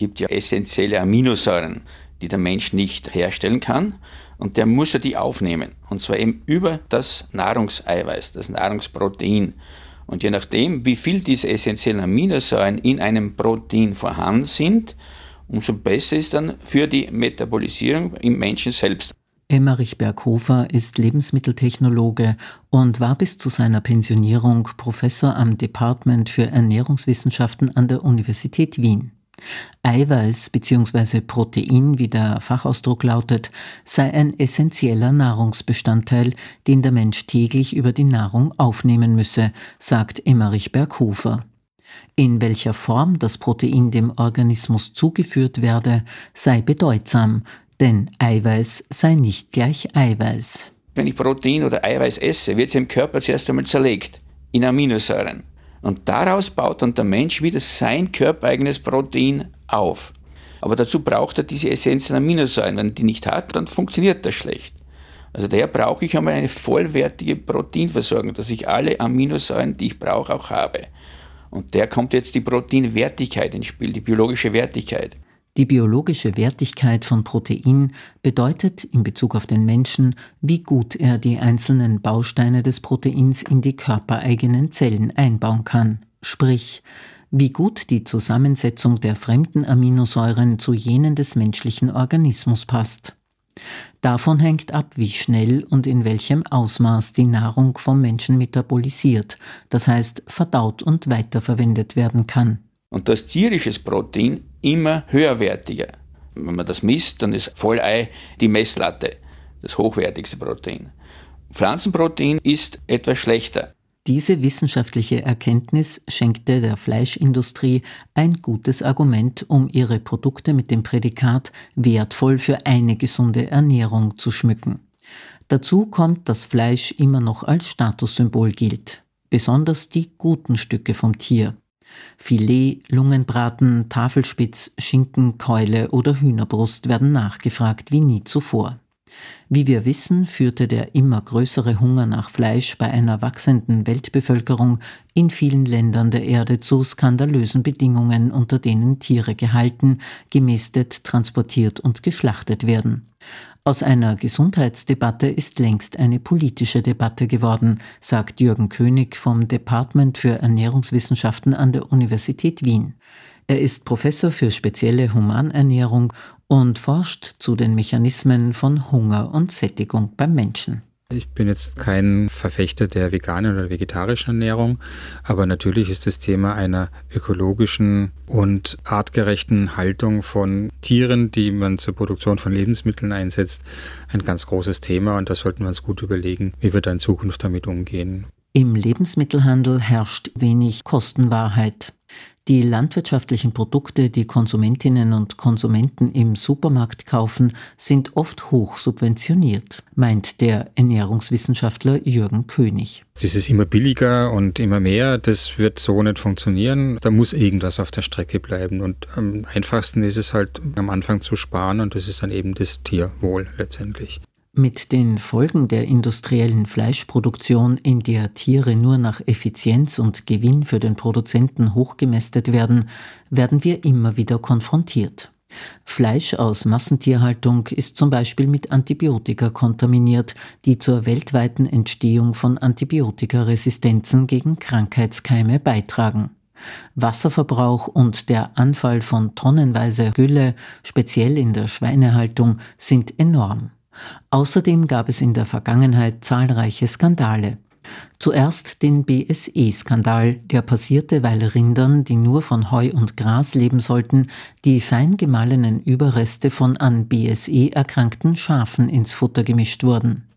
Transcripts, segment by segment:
gibt ja essentielle Aminosäuren, die der Mensch nicht herstellen kann. Und der muss ja die aufnehmen. Und zwar eben über das Nahrungseiweiß, das Nahrungsprotein. Und je nachdem, wie viel diese essentiellen Aminosäuren in einem Protein vorhanden sind, umso besser ist dann für die Metabolisierung im Menschen selbst. Emmerich Berghofer ist Lebensmitteltechnologe und war bis zu seiner Pensionierung Professor am Department für Ernährungswissenschaften an der Universität Wien. Eiweiß bzw. Protein, wie der Fachausdruck lautet, sei ein essentieller Nahrungsbestandteil, den der Mensch täglich über die Nahrung aufnehmen müsse, sagt Emmerich Berghofer. In welcher Form das Protein dem Organismus zugeführt werde, sei bedeutsam, denn Eiweiß sei nicht gleich Eiweiß. Wenn ich Protein oder Eiweiß esse, wird es im Körper zuerst einmal zerlegt in Aminosäuren. Und daraus baut dann der Mensch wieder sein körpereigenes Protein auf. Aber dazu braucht er diese essentiellen Aminosäuren. Wenn er die nicht hat, dann funktioniert das schlecht. Also daher brauche ich einmal eine vollwertige Proteinversorgung, dass ich alle Aminosäuren, die ich brauche, auch habe. Und der kommt jetzt die Proteinwertigkeit ins Spiel, die biologische Wertigkeit. Die biologische Wertigkeit von Protein bedeutet in Bezug auf den Menschen, wie gut er die einzelnen Bausteine des Proteins in die körpereigenen Zellen einbauen kann, sprich, wie gut die Zusammensetzung der fremden Aminosäuren zu jenen des menschlichen Organismus passt. Davon hängt ab, wie schnell und in welchem Ausmaß die Nahrung vom Menschen metabolisiert, das heißt verdaut und weiterverwendet werden kann. Und das tierisches Protein immer höherwertiger. Wenn man das misst, dann ist Vollei die Messlatte, das hochwertigste Protein. Pflanzenprotein ist etwas schlechter. Diese wissenschaftliche Erkenntnis schenkte der Fleischindustrie ein gutes Argument, um ihre Produkte mit dem Prädikat wertvoll für eine gesunde Ernährung zu schmücken. Dazu kommt, dass Fleisch immer noch als Statussymbol gilt, besonders die guten Stücke vom Tier. Filet, Lungenbraten, Tafelspitz, Schinken, Keule oder Hühnerbrust werden nachgefragt wie nie zuvor. Wie wir wissen, führte der immer größere Hunger nach Fleisch bei einer wachsenden Weltbevölkerung in vielen Ländern der Erde zu skandalösen Bedingungen, unter denen Tiere gehalten, gemästet, transportiert und geschlachtet werden. Aus einer Gesundheitsdebatte ist längst eine politische Debatte geworden, sagt Jürgen König vom Department für Ernährungswissenschaften an der Universität Wien. Er ist Professor für spezielle Humanernährung und forscht zu den Mechanismen von Hunger und Sättigung beim Menschen. Ich bin jetzt kein Verfechter der veganen oder vegetarischen Ernährung, aber natürlich ist das Thema einer ökologischen und artgerechten Haltung von Tieren, die man zur Produktion von Lebensmitteln einsetzt, ein ganz großes Thema und da sollten wir uns gut überlegen, wie wir da in Zukunft damit umgehen. Im Lebensmittelhandel herrscht wenig Kostenwahrheit. Die landwirtschaftlichen Produkte, die Konsumentinnen und Konsumenten im Supermarkt kaufen, sind oft hoch subventioniert, meint der Ernährungswissenschaftler Jürgen König. Es ist immer billiger und immer mehr, das wird so nicht funktionieren. Da muss irgendwas auf der Strecke bleiben. Und am einfachsten ist es halt am Anfang zu sparen und das ist dann eben das Tierwohl letztendlich. Mit den Folgen der industriellen Fleischproduktion, in der Tiere nur nach Effizienz und Gewinn für den Produzenten hochgemästet werden, werden wir immer wieder konfrontiert. Fleisch aus Massentierhaltung ist zum Beispiel mit Antibiotika kontaminiert, die zur weltweiten Entstehung von Antibiotikaresistenzen gegen Krankheitskeime beitragen. Wasserverbrauch und der Anfall von tonnenweise Gülle, speziell in der Schweinehaltung, sind enorm. Außerdem gab es in der Vergangenheit zahlreiche Skandale. Zuerst den BSE-Skandal, der passierte, weil Rindern, die nur von Heu und Gras leben sollten, die fein gemahlenen Überreste von an BSE erkrankten Schafen ins Futter gemischt wurden.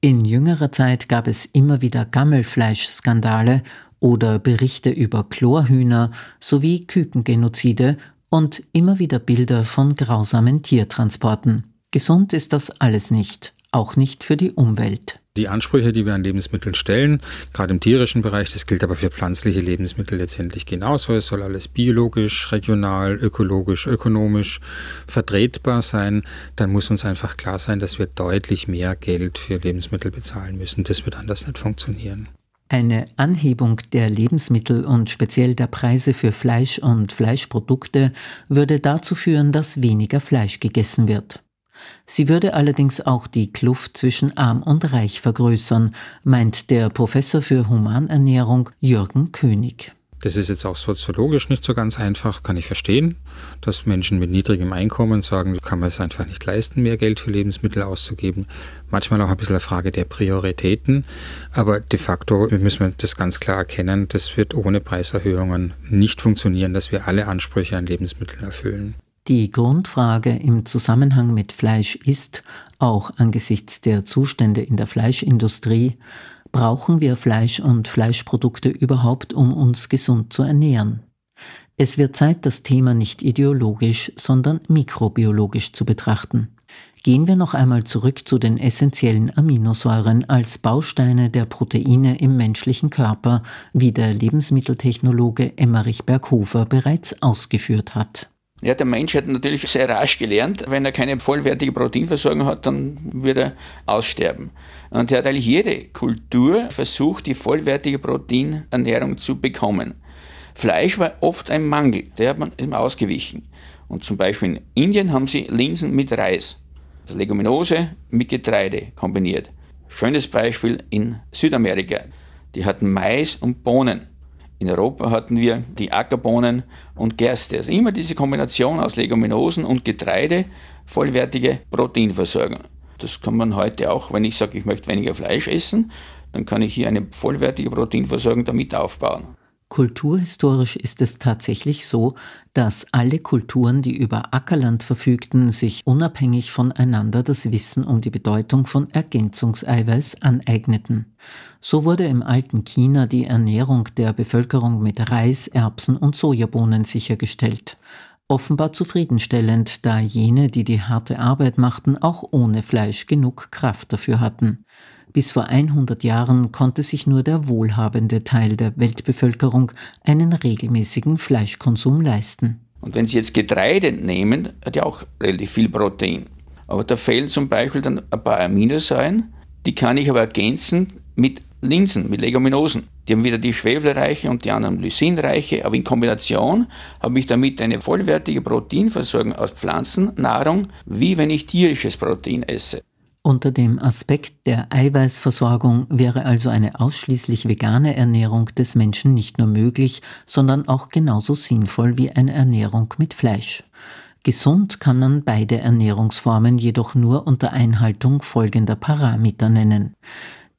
In jüngerer Zeit gab es immer wieder Gammelfleischskandale oder Berichte über Chlorhühner sowie Kükengenozide und immer wieder Bilder von grausamen Tiertransporten. Gesund ist das alles nicht, auch nicht für die Umwelt. Die Ansprüche, die wir an Lebensmitteln stellen, gerade im tierischen Bereich, das gilt aber für pflanzliche Lebensmittel letztendlich genauso. Es soll alles biologisch, regional, ökologisch, ökonomisch vertretbar sein. Dann muss uns einfach klar sein, dass wir deutlich mehr Geld für Lebensmittel bezahlen müssen. Das wird anders nicht funktionieren. Eine Anhebung der Lebensmittel und speziell der Preise für Fleisch und Fleischprodukte würde dazu führen, dass weniger Fleisch gegessen wird. Sie würde allerdings auch die Kluft zwischen arm und reich vergrößern, meint der Professor für Humanernährung Jürgen König. Das ist jetzt auch soziologisch nicht so ganz einfach, kann ich verstehen, dass Menschen mit niedrigem Einkommen sagen, kann man es einfach nicht leisten, mehr Geld für Lebensmittel auszugeben. Manchmal auch ein bisschen eine Frage der Prioritäten, aber de facto müssen wir das ganz klar erkennen, das wird ohne Preiserhöhungen nicht funktionieren, dass wir alle Ansprüche an Lebensmittel erfüllen. Die Grundfrage im Zusammenhang mit Fleisch ist, auch angesichts der Zustände in der Fleischindustrie, Brauchen wir Fleisch und Fleischprodukte überhaupt, um uns gesund zu ernähren? Es wird Zeit, das Thema nicht ideologisch, sondern mikrobiologisch zu betrachten. Gehen wir noch einmal zurück zu den essentiellen Aminosäuren als Bausteine der Proteine im menschlichen Körper, wie der Lebensmitteltechnologe Emmerich Berghofer bereits ausgeführt hat. Ja, der Mensch hat natürlich sehr rasch gelernt, wenn er keine vollwertige Proteinversorgung hat, dann wird er aussterben. Und er hat eigentlich jede Kultur versucht, die vollwertige Proteinernährung zu bekommen. Fleisch war oft ein Mangel, der hat man immer ausgewichen. Und zum Beispiel in Indien haben sie Linsen mit Reis, also Leguminose mit Getreide kombiniert. Schönes Beispiel in Südamerika. Die hatten Mais und Bohnen. In Europa hatten wir die Ackerbohnen und Gerste. Also immer diese Kombination aus Leguminosen und Getreide, vollwertige Proteinversorgung. Das kann man heute auch, wenn ich sage, ich möchte weniger Fleisch essen, dann kann ich hier eine vollwertige Proteinversorgung damit aufbauen. Kulturhistorisch ist es tatsächlich so, dass alle Kulturen, die über Ackerland verfügten, sich unabhängig voneinander das Wissen um die Bedeutung von Ergänzungseiweiß aneigneten. So wurde im alten China die Ernährung der Bevölkerung mit Reis, Erbsen und Sojabohnen sichergestellt. Offenbar zufriedenstellend, da jene, die die harte Arbeit machten, auch ohne Fleisch genug Kraft dafür hatten. Bis vor 100 Jahren konnte sich nur der wohlhabende Teil der Weltbevölkerung einen regelmäßigen Fleischkonsum leisten. Und wenn Sie jetzt Getreide nehmen, hat ja auch relativ viel Protein. Aber da fehlen zum Beispiel dann ein paar Aminosäuren, die kann ich aber ergänzen mit Linsen, mit Leguminosen. Die haben wieder die schwefelreiche und die anderen lysinreiche, aber in Kombination habe ich damit eine vollwertige Proteinversorgung aus Pflanzennahrung, wie wenn ich tierisches Protein esse. Unter dem Aspekt der Eiweißversorgung wäre also eine ausschließlich vegane Ernährung des Menschen nicht nur möglich, sondern auch genauso sinnvoll wie eine Ernährung mit Fleisch. Gesund kann man beide Ernährungsformen jedoch nur unter Einhaltung folgender Parameter nennen.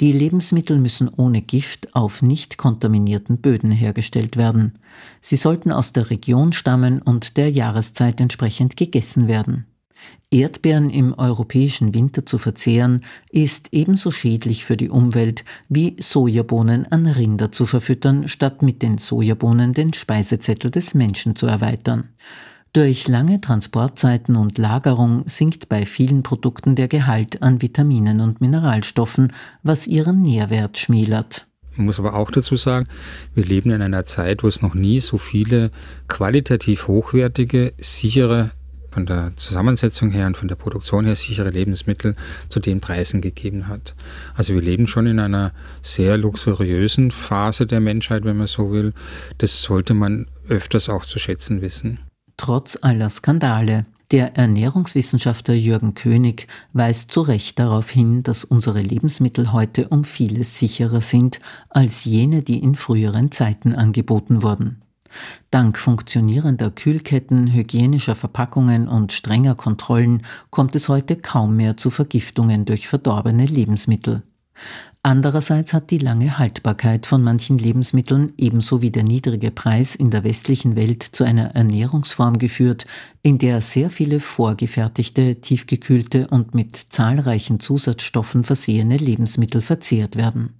Die Lebensmittel müssen ohne Gift auf nicht kontaminierten Böden hergestellt werden. Sie sollten aus der Region stammen und der Jahreszeit entsprechend gegessen werden. Erdbeeren im europäischen Winter zu verzehren, ist ebenso schädlich für die Umwelt wie Sojabohnen an Rinder zu verfüttern, statt mit den Sojabohnen den Speisezettel des Menschen zu erweitern. Durch lange Transportzeiten und Lagerung sinkt bei vielen Produkten der Gehalt an Vitaminen und Mineralstoffen, was ihren Nährwert schmälert. Man muss aber auch dazu sagen, wir leben in einer Zeit, wo es noch nie so viele qualitativ hochwertige, sichere von der Zusammensetzung her und von der Produktion her sichere Lebensmittel zu den Preisen gegeben hat. Also wir leben schon in einer sehr luxuriösen Phase der Menschheit, wenn man so will. Das sollte man öfters auch zu schätzen wissen. Trotz aller Skandale. Der Ernährungswissenschaftler Jürgen König weist zu Recht darauf hin, dass unsere Lebensmittel heute um vieles sicherer sind als jene, die in früheren Zeiten angeboten wurden. Dank funktionierender Kühlketten, hygienischer Verpackungen und strenger Kontrollen kommt es heute kaum mehr zu Vergiftungen durch verdorbene Lebensmittel. Andererseits hat die lange Haltbarkeit von manchen Lebensmitteln ebenso wie der niedrige Preis in der westlichen Welt zu einer Ernährungsform geführt, in der sehr viele vorgefertigte, tiefgekühlte und mit zahlreichen Zusatzstoffen versehene Lebensmittel verzehrt werden.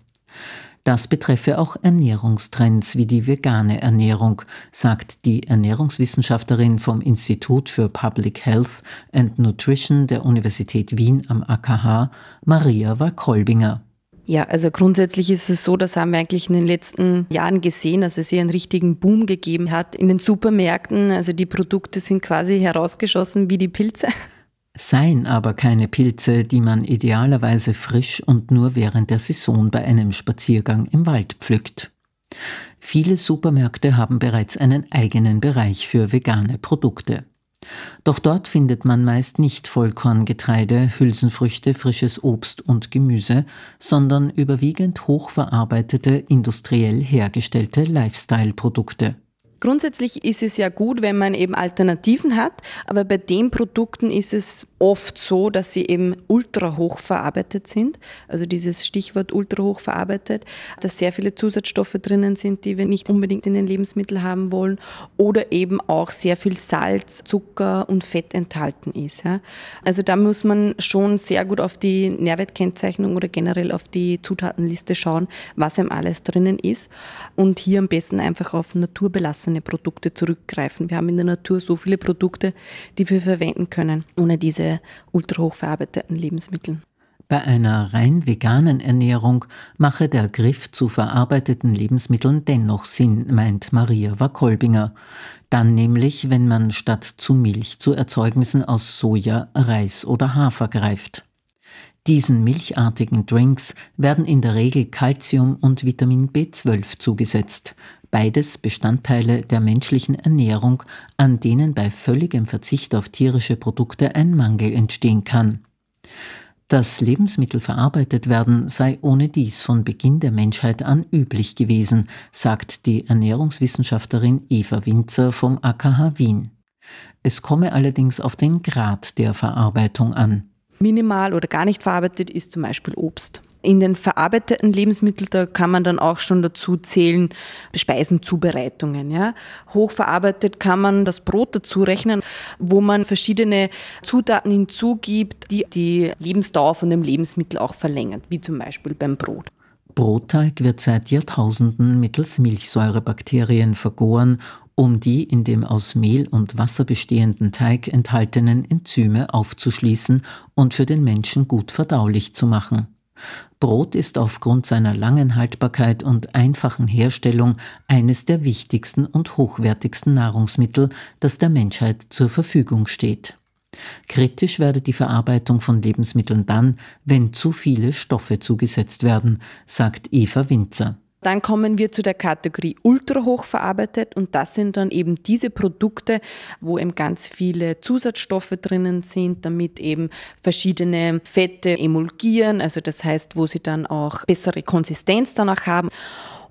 Das betreffe auch Ernährungstrends wie die vegane Ernährung, sagt die Ernährungswissenschaftlerin vom Institut für Public Health and Nutrition der Universität Wien am AKH, Maria Walkolbinger. Ja, also grundsätzlich ist es so, das haben wir eigentlich in den letzten Jahren gesehen, dass es hier einen richtigen Boom gegeben hat in den Supermärkten. Also die Produkte sind quasi herausgeschossen wie die Pilze. Seien aber keine Pilze, die man idealerweise frisch und nur während der Saison bei einem Spaziergang im Wald pflückt. Viele Supermärkte haben bereits einen eigenen Bereich für vegane Produkte. Doch dort findet man meist nicht Vollkorngetreide, Hülsenfrüchte, frisches Obst und Gemüse, sondern überwiegend hochverarbeitete, industriell hergestellte Lifestyle-Produkte. Grundsätzlich ist es ja gut, wenn man eben Alternativen hat, aber bei den Produkten ist es oft so, dass sie eben ultra hoch verarbeitet sind. Also dieses Stichwort ultra hoch verarbeitet, dass sehr viele Zusatzstoffe drinnen sind, die wir nicht unbedingt in den Lebensmitteln haben wollen oder eben auch sehr viel Salz, Zucker und Fett enthalten ist. Also da muss man schon sehr gut auf die Nährwertkennzeichnung oder generell auf die Zutatenliste schauen, was einem alles drinnen ist und hier am besten einfach auf naturbelassene Produkte zurückgreifen. Wir haben in der Natur so viele Produkte, die wir verwenden können, ohne diese ultra hochverarbeiteten Lebensmitteln. Bei einer rein veganen Ernährung mache der Griff zu verarbeiteten Lebensmitteln dennoch Sinn, meint Maria Wackolbinger. Dann nämlich, wenn man statt zu Milch zu Erzeugnissen aus Soja, Reis oder Hafer greift. Diesen milchartigen Drinks werden in der Regel Calcium und Vitamin B12 zugesetzt, beides Bestandteile der menschlichen Ernährung, an denen bei völligem Verzicht auf tierische Produkte ein Mangel entstehen kann. Dass Lebensmittel verarbeitet werden, sei ohne dies von Beginn der Menschheit an üblich gewesen, sagt die Ernährungswissenschaftlerin Eva Winzer vom AKH Wien. Es komme allerdings auf den Grad der Verarbeitung an minimal oder gar nicht verarbeitet ist zum Beispiel Obst. In den verarbeiteten Lebensmitteln, da kann man dann auch schon dazu zählen, Speisenzubereitungen. Ja. Hochverarbeitet kann man das Brot dazu rechnen, wo man verschiedene Zutaten hinzugibt, die die Lebensdauer von dem Lebensmittel auch verlängern, wie zum Beispiel beim Brot. Brotteig wird seit Jahrtausenden mittels Milchsäurebakterien vergoren, um die in dem aus Mehl und Wasser bestehenden Teig enthaltenen Enzyme aufzuschließen und für den Menschen gut verdaulich zu machen. Brot ist aufgrund seiner langen Haltbarkeit und einfachen Herstellung eines der wichtigsten und hochwertigsten Nahrungsmittel, das der Menschheit zur Verfügung steht. Kritisch werde die Verarbeitung von Lebensmitteln dann, wenn zu viele Stoffe zugesetzt werden, sagt Eva Winzer. Dann kommen wir zu der Kategorie ultra hoch verarbeitet und das sind dann eben diese Produkte, wo eben ganz viele Zusatzstoffe drinnen sind, damit eben verschiedene Fette emulgieren, also das heißt, wo sie dann auch bessere Konsistenz danach haben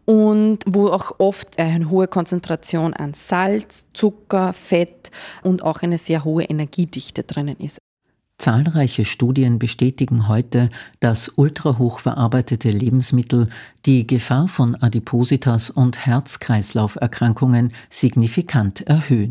und wo auch oft eine hohe Konzentration an Salz, Zucker, Fett und auch eine sehr hohe Energiedichte drinnen ist. Zahlreiche Studien bestätigen heute, dass ultrahoch verarbeitete Lebensmittel die Gefahr von Adipositas und Herz-Kreislauf-Erkrankungen signifikant erhöhen.